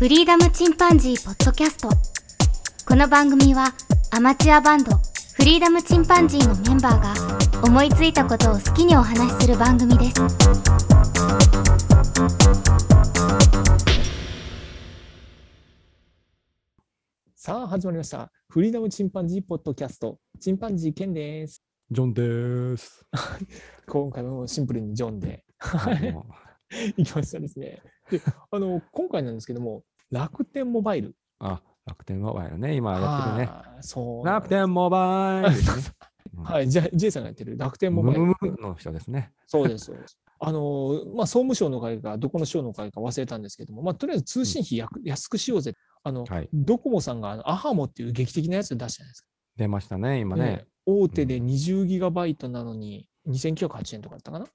フリーダムチンパンジーポッドキャストこの番組はアマチュアバンドフリーダムチンパンジーのメンバーが思いついたことを好きにお話しする番組ですさあ始まりました。フリーダムチンパンジーポッドキャスト。チンパンジーケンです。ジョンです。今回もシンプルにジョンではい もいきましたですね。で、あの、今回なんですけども、楽天モバイル。うあ、楽天モバイルね、今やってるね。そう。楽天モバイルね。うんはい、じゃ J さんがやってる楽天モバイル。ムムムの人ですね。そうです。あの、まあ、総務省の会か、どこの省の会か忘れたんですけども、まあ、とりあえず通信費やく安くしようぜ。あの、はい。ドコモさんがあのアハモっていう劇的なやつ出したじゃないですか。出ましたね、今ねね。大手で20ギガバイトなのに2908円とかだったかな？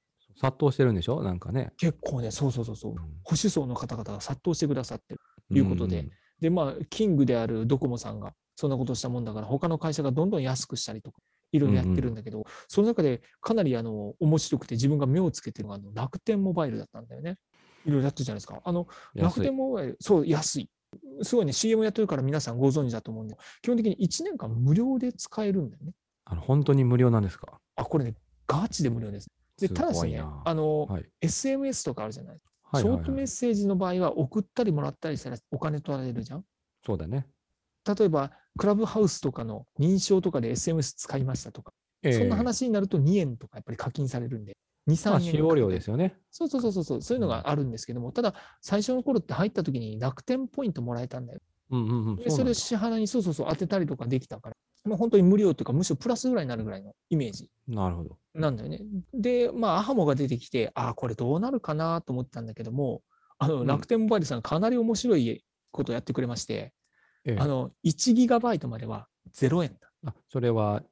殺到してるんでしょ？なんかね。結構ね、そうそうそうそうう。ん保守層の方々が殺到してくださってる。いうことでんで、まあ、キングであるドコモさんがそんなことしたもんだから、他の会社がどんどん安くしたりとか、いろいろやってるんだけど、その中でかなりあの面白くて自分が目をつけてるのがあの楽天モバイルだったんだよね。いろいろやってるじゃないですか。あの楽天モバイル、そう、安い。すごいね、CM やってるから皆さんご存知だと思うんで、基本的に1年間無料で使えるんだよね。あの本当に無料なんですか？あ、これね、ガチで無料です。で、すただしねあの、はい。SMS とかあるじゃない。はいはいはいショートメッセージの場合は送ったりもらったりしたらお金取られるじゃん？そうだね。例えば、クラブハウスとかの認証とかで SMS 使いましたとか、そんなええ話になると2円とかやっぱり課金されるんで、2、3円。まあ使用料ですよね。そうそうそうそうそう、そういうのがあるんですけども、ただ、最初の頃って入った時に楽天ポイントもらえたんだよ。うんうんうん。でそれを支払いにそうそうそう当てたりとかできたから、もう本当に無料というか、むしろプラスぐらいになるぐらいのイメージなるほど。なんだよね。で、まあ、アハモが出てきて、ああ、これどうなるかなと思ったんだけども、あのん楽天モバイルさん、かなり面白いことをやってくれまして、ええあの1ギガバイトまでは0円だ。あそれは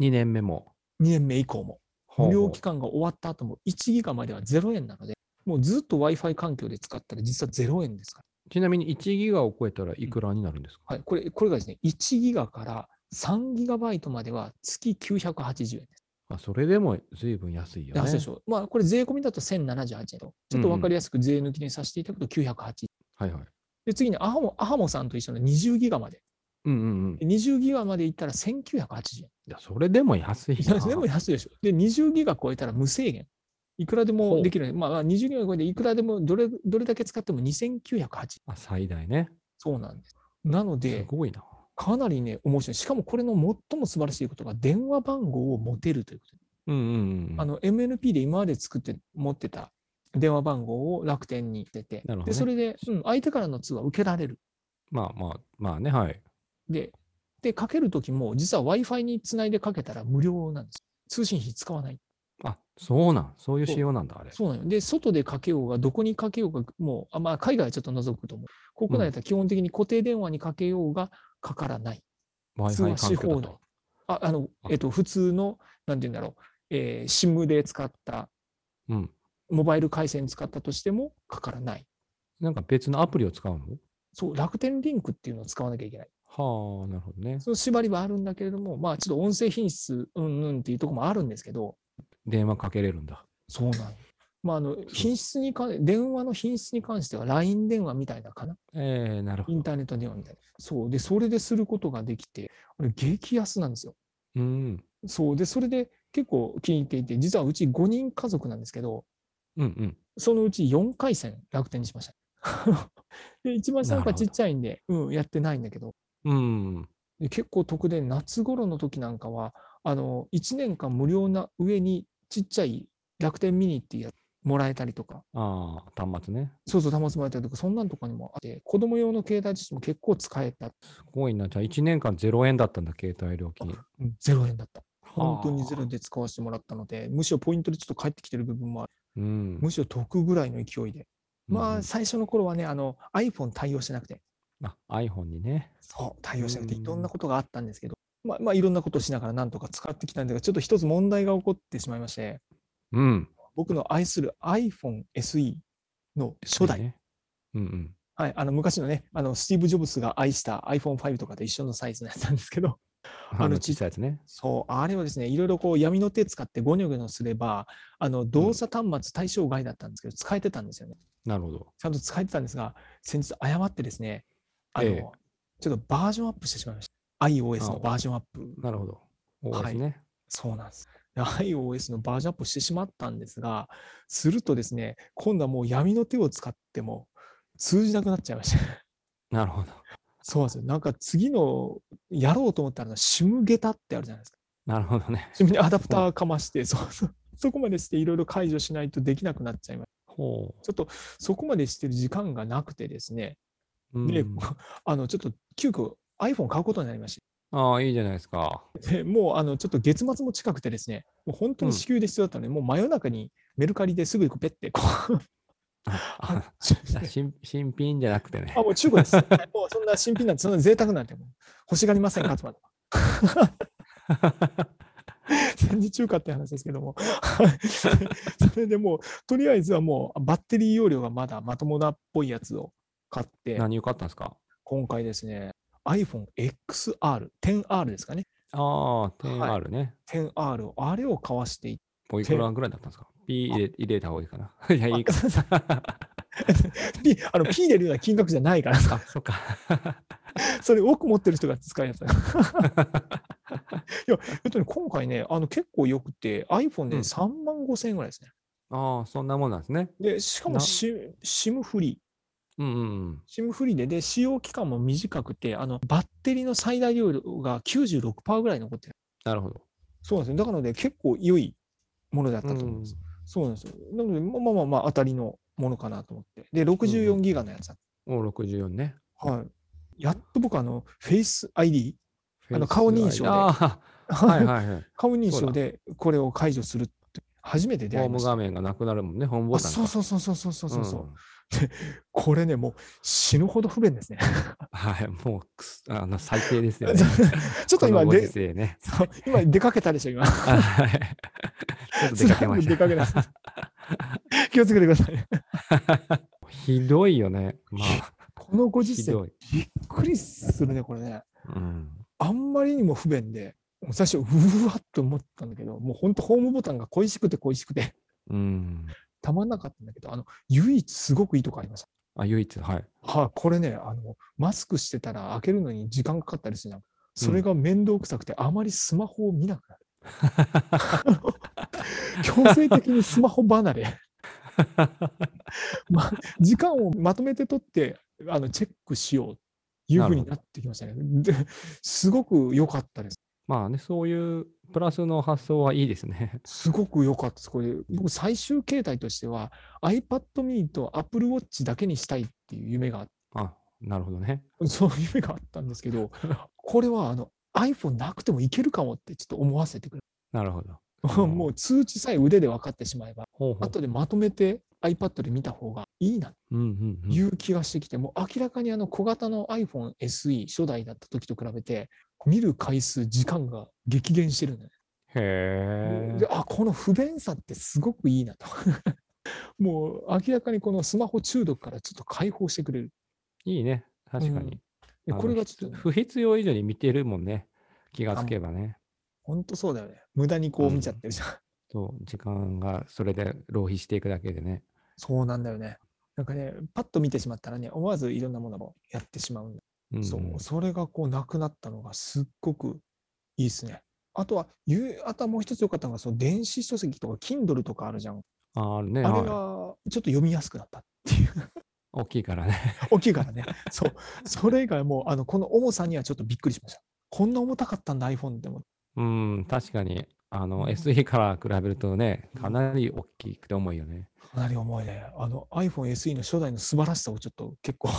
2年目も。2年目以降も。無料期間が終わった後も1ギガまでは0円なので、もうずっと Wi-Fi 環境で使ったら実は0円ですかちなみに1ギガを超えたらいくらになるんですか、ら。はい、これこれがですね、1ギガから3ギガバイトまでは月980円です。あそれでも随分安いよね。安いでしょ。まあ、これ税込みだと1078円と、ちょっと分かりやすく税抜きにさせていただくと980円。はいはい。で、次にアハモアハモさんと一緒の20ギガまで。うんうんうん。い20ギガまでいったら1980円。や、それでも安いいやな。でも安いでしょ。で、20ギガ超えたら無制限。いくらでもできる。まあ、まあ20ギガ超えていくらでもどれどれだけ使っても2980円。あ最大ね。そうなんです。なのすで、ごいな。かなりね、面白い。しかもこれの最も素晴らしいことが、電話番号を持てるということで。うんうんうん。あの、MNP で今まで作って持ってた電話番号を楽天に出て、なるほどねで、それで、うん、相手からの通話を受けられる。まあまあ、まあね、はい。で、で、かけるときも、実は Wi-Fi につないでかけたら無料なんです。通信費使わない。あ、そうなん。そういう仕様なんだ、あれ。そうなのよ。で、外でかけようが、どこにかけようが、もう、あまあ、海外はちょっと除くと思う。国内だったら基本的に固定電話にかけようがかからない。通 Wi-Fi 話し放題環境だと。。あ、あの、あえっと、普通の、なんて言うんだろう、えー、SIM で使った、うん。モバイル回線使ったとしてもかからない。なんか別のアプリを使うの？そう、楽天リンクっていうのを使わなきゃいけない。はあ、なるほどね。その縛りはあるんだけれども、まあ、ちょっと音声品質、うんうんっていうところもあるんですけど、電話かけれるんだ。そうなんまあ、あの、品質に関、電話の品質に関しては LINE 電話みたいなかな？ええなるほど。インターネット電話みたいな。そう。で、それですることができて、これ激安なんですよ。うん。そう。で、それで結構気に入っていて、実はうち5人家族なんですけど、うんうん。そのうち4回戦楽天にしました。で、一番下の子はちっちゃいんで、うん、やってないんだけど、うん。で結構得で、夏頃の時なんかは、あの、1年間無料な上にちっちゃい楽天ミニっていうやつもらえたりとか、ああ、端末ね。そうそう、端末もらえたりとか、そんなんとかにもあって、子供用の携帯としても結構使えた。すごいな。じゃあ1年間0円だったんだ、携帯料金。うん0円だった。本当にゼロはあで使わせてもらったので、むしろポイントでちょっと返ってきてる部分もある。うん。むしろ得ぐらいの勢いで。まあ、最初の頃はね、あの iPhone 対応してなくて、あ、iPhone にね。そう、対応してなくて、うんいろんなことがあったんですけど、まあ、まあ、いろんなことをしながらなんとか使ってきたんですが、ちょっと一つ問題が起こってしまいまして、うん。僕の愛する iPhone SE の初代、ね。うんうん。はい、あの昔のね、あのスティーブ・ジョブスが愛した iPhone5 とかと一緒のサイズのやつなんですけど、あのの小さいやつね。そう、あれはですね、いろいろこう闇の手使ってゴニョゴニョすれば、あの動作端末対象外だったんですけど、使えてたんですよね。なるほど。ちゃんと使えてたんですが、先日誤ってですね、あの、ええちょっとバージョンアップしてしまいました。iOS のバージョンアップ。なるほど。はい。そうなんです。で iOS のバージョンアップしてしまったんですが、するとですね、今度はもう闇の手を使っても通じなくなっちゃいました。なるほど。そうなんですよ。なんか次のやろうと思ったら、シムゲタってあるじゃないですか。なるほどね。シムにアダプターかまして、そうそうそこまでしていろいろ解除しないとできなくなっちゃいます。ほちょっとそこまでしてる時間がなくてですね、う。で、うんあのちょっと急遽 iPhone 買うことになりましああ、いいじゃないですか。た。でもうあのちょっと月末も近くてですね、もう本当に支給で必要だったので、もう真夜中にメルカリですぐペッてこうあ新新品じゃなくてねあ、。もう中古です。はいもうそんな新品なんて、そんな贅沢なんて欲しがりませんかとまで。戦時中華って話ですけども。はいそれでもう、とりあえずはもうバッテリー容量がまだまともなっぽいやつを買って、何を買ったんですか？今回ですね、iPhone XR、10R ですかね。ああ、10R ね。10R を、あれを買わしていって、おいくらぐらいだったんですか ?P 入れ入れた方がいいかな。いや、いいか。P あの P 入れるような金額じゃないからさ、あ、そっか。それ多く持ってる人が使うやつだ。いや、えっとね、今回ね、あの結構よくて、iPhone でうん3万5千円ぐらいですね。ああ、そんなもんなんですね。で、しかも SIM フリー。うんうん、SIM フリーでで使用期間も短くてあのバッテリーの最大容量が96%ぐらい残ってる。なるほど。そうなんですねだからね結構良いものだったと思います、うん、そうなんですよ。なのでまあまあまあ当たりのものかなと思って。で64ギガのやつだ、うん、お64ね。はい。やっと僕あのフェイス ID あの顔認証で。はいはいはい、顔認証でこれを解除するって。初めて出会いました。ホーム画面がなくなるもんねホームボタンそうそうそうそうそうそうそう、うん。これね、もう死ぬほど不便ですね。はい、もうあの最低ですよね。ちょっと今で、世ね。今出かけたでしょ、今。はい。ちょっと出かけました。出かけました。気をつけてください。ひどいよね。まあ、このご時世。びっくりするね、これね。うん。あんまりにも不便で、最初、うわっと思ったんだけど、もう本当、ホームボタンが恋しくて恋しくて、うん。たまんなかったんだけど、あの唯一すごくいいとこありました。あ、唯一、はい。はい、これねあの、マスクしてたら開けるのに時間かかったりするじゃん。それが面倒くさくて、あまりスマホを見なくなる。強制的にスマホ離れ。ま、時間をまとめて取ってあのチェックしようというふうになってきましたね。ですごく良かったです。まあね、そういうプラスの発想はいいですね。すごく良かったです。これ、僕、最終形態としては iPad mini と Apple Watch だけにしたいっていう夢があっあ、なるほどね。そういう夢があったんですけど、これはあの iPhone なくてもいけるかもってちょっと思わせてくれなるほど。もう通知さえ腕で分かってしまえば、ほうほう。後でまとめて iPad で見た方がいいな。という気がしてきて、もう明らかにあの小型の iPhone SE 初代だった時と比べて、見る回数、時間が激減してるんだよね。へえ。であこの不便さってすごくいいなと。もう明らかにこのスマホ中毒からちょっと解放してくれる。いいね。確かに。であのこれがちょっとね、不必要以上に見てるもんね。気がつけばね。本当そうだよね。無駄にこう見ちゃってるじゃん。そう、時間がそれで浪費していくだけでね。そうなんだよね。なんかね、パッと見てしまったらね、思わずいろんなものをやってしまうんだ。うん、そう、それがこうなくなったのがすっごくいいですね。あとは、ゆあとはもう一つ良かったのが、その電子書籍とか Kindle とかあるじゃん。あね。あれがはいちょっと読みやすくなったっていう。大きいからね。大きいからね。そう。それがもう、あの、この重さにはちょっとびっくりしました。こんな重たかったんだ、iPhone でも。うん、確かに。あの、うん SE から比べるとね、かなり大きくて重いよね。かなり重いね。あの iPhone SE の初代の素晴らしさをちょっと結構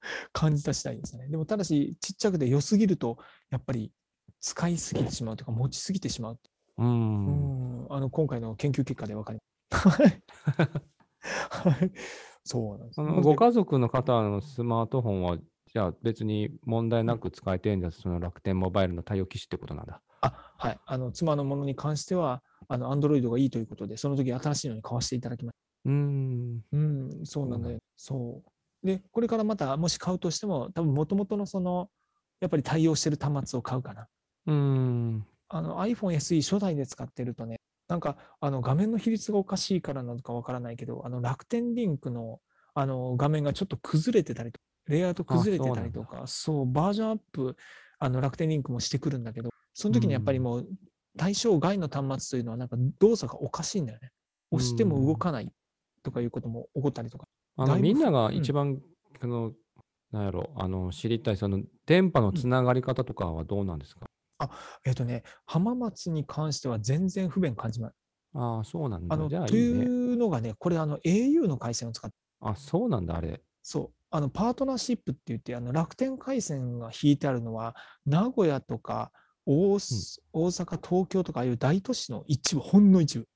感じた次第ですね。でもただし、ちっちゃくて良すぎると、やっぱり使いすぎてしまうとか、持ちすぎてしまう。う。うんん、あの今回の研究結果で分かります。はい はい。そうなんです。あなのでのご家族の方のスマートフォンは、じゃあ別に問題なく使えてるんだ、その楽天モバイルの対応機種ってことなんだ。あはい。あの妻のものに関しては、あの Android がいいということで、その時新しいのに買わせていただきましうーん。た。うん、そうなんだよ。そう。で、これからまたもし買うとしても、多分元々のその、やっぱり対応してる端末を買うかな。うーん。あの iPhone SE 初代で使ってるとね、なんかあの画面の比率がおかしいからなのかわからないけど、あの楽天リンクのあの画面がちょっと崩れてたりとレイアウト崩れてたりとか、そうバージョンアップ、あの楽天リンクもしてくるんだけど、その時にやっぱりもう対象外の端末というのはなんか動作がおかしいんだよね。押しても動かないとかいうことも起こったりとか。あの、みんながうん一番、あの、なんやろ、あの、知りたい、その、電波のつながり方とかはどうなんですか、えっ、とね、浜松に関しては全然不便感じない。ああ、そうなんだ。あのとい。うのがね、これあの au の回線を使ってあ、そうなんだ、あれ。そう、あのパートナーシップって言って、あの楽天回線が引いてあるのは、名古屋とか大阪、大阪東京とかああいう大都市の一部、ほんの一部。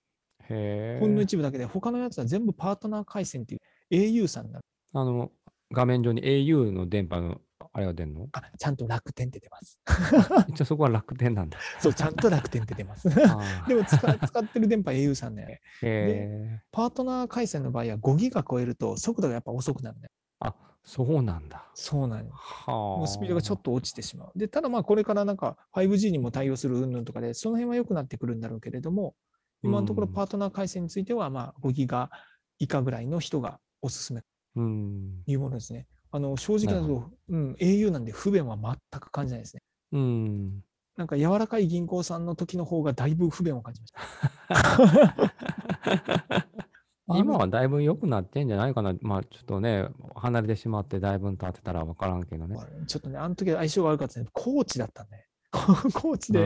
ほんの一部だけで、他のやつは全部パートナー回線っていう au さんになる。あの、画面上に au の電波の、あれが出るの？あ、ちゃんと楽天って出ます。一応そこは楽天なんだ。そう、ちゃんと楽天って出ます。あ でも使使ってる電波 au さんね、ーへえ。パートナー回線の場合は5ギガ超えると速度がやっぱ遅くなるね。あ、そうなんだ。そうなんよはあ。スピードがちょっと落ちてしまう。で、ただまあこれからなんか 5G にも対応する云々とかで、その辺は良くなってくるんだろうけれども、今のところうんパートナー回線についてはまあ5ギガ以下ぐらいの人がおすすめうん。というものですね。あの正直ななると、うん、au なんで不便は全く感じないですね。うん。なんか柔らかい銀行さんの時の方がだいぶ不便を感じました。今はだいぶ良くなってんじゃないかな。まあちょっとね、離れてしまってだいぶ経ってたら分からんけどね。ちょっとね、あの時は相性が悪かったね。コーチだったんで。コ ーチで。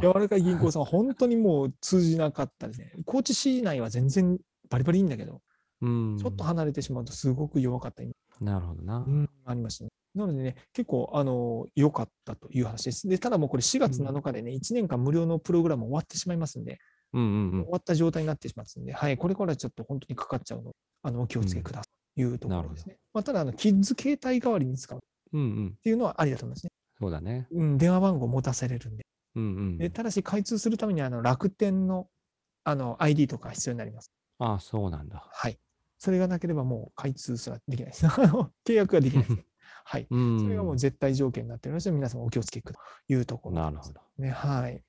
柔らかい銀行さんは本当にもう通じなかったですね。高知市内は全然バリバリいいんだけど、うん。ちょっと離れてしまうとすごく弱かったなるほどな。うんありましたね。なのでね、結構、あの、良かったという話です。で、ただもうこれ4月7日でね、1年間無料のプログラム終わってしまいますんで、うんうんうん終。わった状態になってしまうんで、はい、これからちょっと本当にかかっちゃうので、あの、お気をつけくださいというところですね。まあ、ただ、あの、キッズ携帯代わりに使うっうんうん。ていうのはありだと思いますね。そうだね。うん、電話番号持たせれるんで。うんうん。でただし、開通するためにはあの楽天のあの ID とか必要になります。ああ、そうなんだ。はい。それがなければもう開通すらできないです。契約ができないです。はい。うん。それがもう絶対条件になっておりますので、皆様お気をつけくというところなるほど。ね。はい。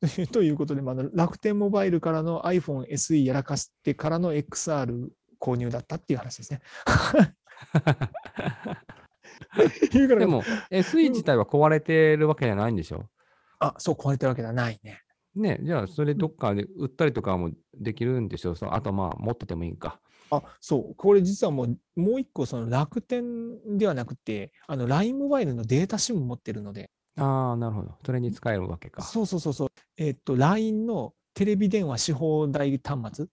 ということで、まあ楽天モバイルからの iPhone SE やらかしてからの XR 購入だったっていう話ですね。でも、SE 自体は壊れてるわけじゃないんでしょ？あ、そう、壊れてるわけではないね。ね、じゃあ、それどっかで売ったりとかもできるんでしょ？そうあと、まあ、持っててもいいんか。あ、そう、これ実はもう、もう一個、その楽天ではなくて、あの、LINE モバイルのデータ SIM 持ってるので、ああ、なるほど。それに使えるわけか。そうそうそうそう、えっと、LINE のテレビ電話し放題端末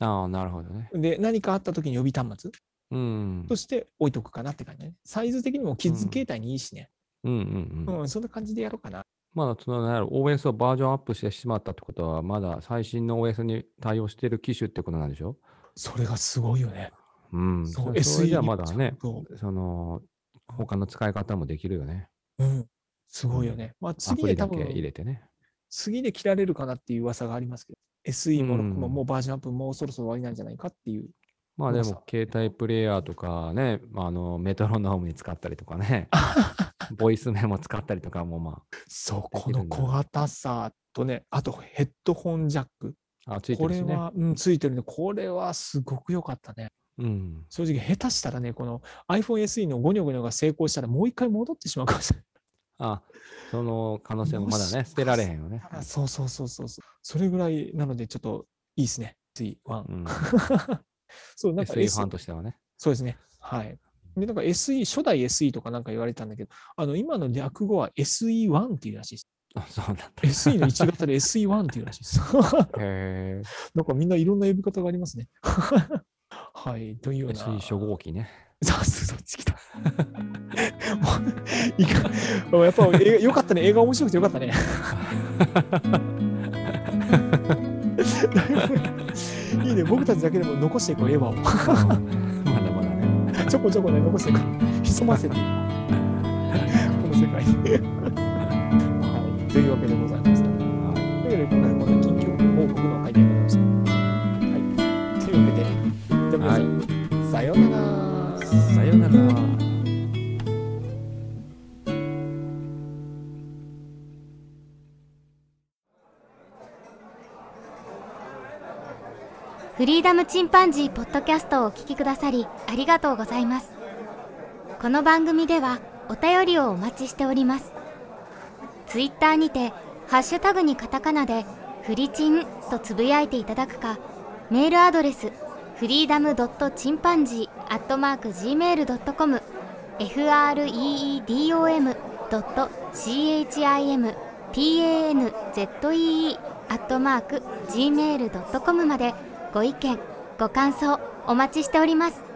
ああ、なるほどね。で、何かあった時に予備端末うん。として置いとくかなって感じね。サイズ的にもキッズうん携帯にいいしね。うんうんうん。うん、そんな感じでやろうかな。まだそのなんやろ OS をバージョンアップしてしまったってことは、まだ最新の OS に対応している機種ってことなんでしょ？それがすごいよね。うん。そうそれそれじゃ SE まだね、そその、他の使い方もできるよね。う。うん。すごいよね。まあ、ア次で多プリだけ入分、れてね。次で切られるかなっていう噂がありますけど、SE もうんももうバージョンアップもうそろそろ終わりなんじゃないかっていう。まあで噂も、携帯プレイヤーとかね、まああのメトロノームに使ったりとかね、ボイスメモ使ったりとかもまそう、この小型さとね、あとヘッドホンジャック。あ、あついてるしね。これは、うん、ついてるね。これはすごく良かったね。うん。正直、下手したらね、この iPhone SE のゴニョゴニョが成功したらもう一回戻ってしまうかもしれない。あ、その可能性もまだね、捨てられへんよね。あそうそうそうそうそう。それぐらいなので、ちょっといいですね。SE1。うん。そう、なんか SE ファンとしてはね。そうですね。はい。で、なんか SE、初代 SE とかなんか言われたんだけど、あの、今の略語は SE1 っていうらしいです。あ、そうなんだ。SE の1型で SE1 っていうらしいです。へ なんかみんないろんな呼び方がありますね。はい。というよえ。うな。SE 初号機ね。さすそっち来た。もういかやっぱ映画よかったね。映画面白くてよかったね。いいね。僕たちだけでも残していこう、映画を。まだまだね。ちょこちょこね、残していこう。潜ませていこう。この世界に。はい。というわけでございます。はいというわけで、今回こんな緊急報告の回でフリーダムチンパンジーポッドキャストをお聞きくださりありがとうございます。この番組ではお便りをお待ちしております。ツイッターにてハッシュタグにカタカナでフリチンとつぶやいていただくかメールアドレスフリーダムドットチンパンジーアットマーク Gmail.com freedom ドット chimpanzee アットマーク gmail.com までご意見ご感想お待ちしております。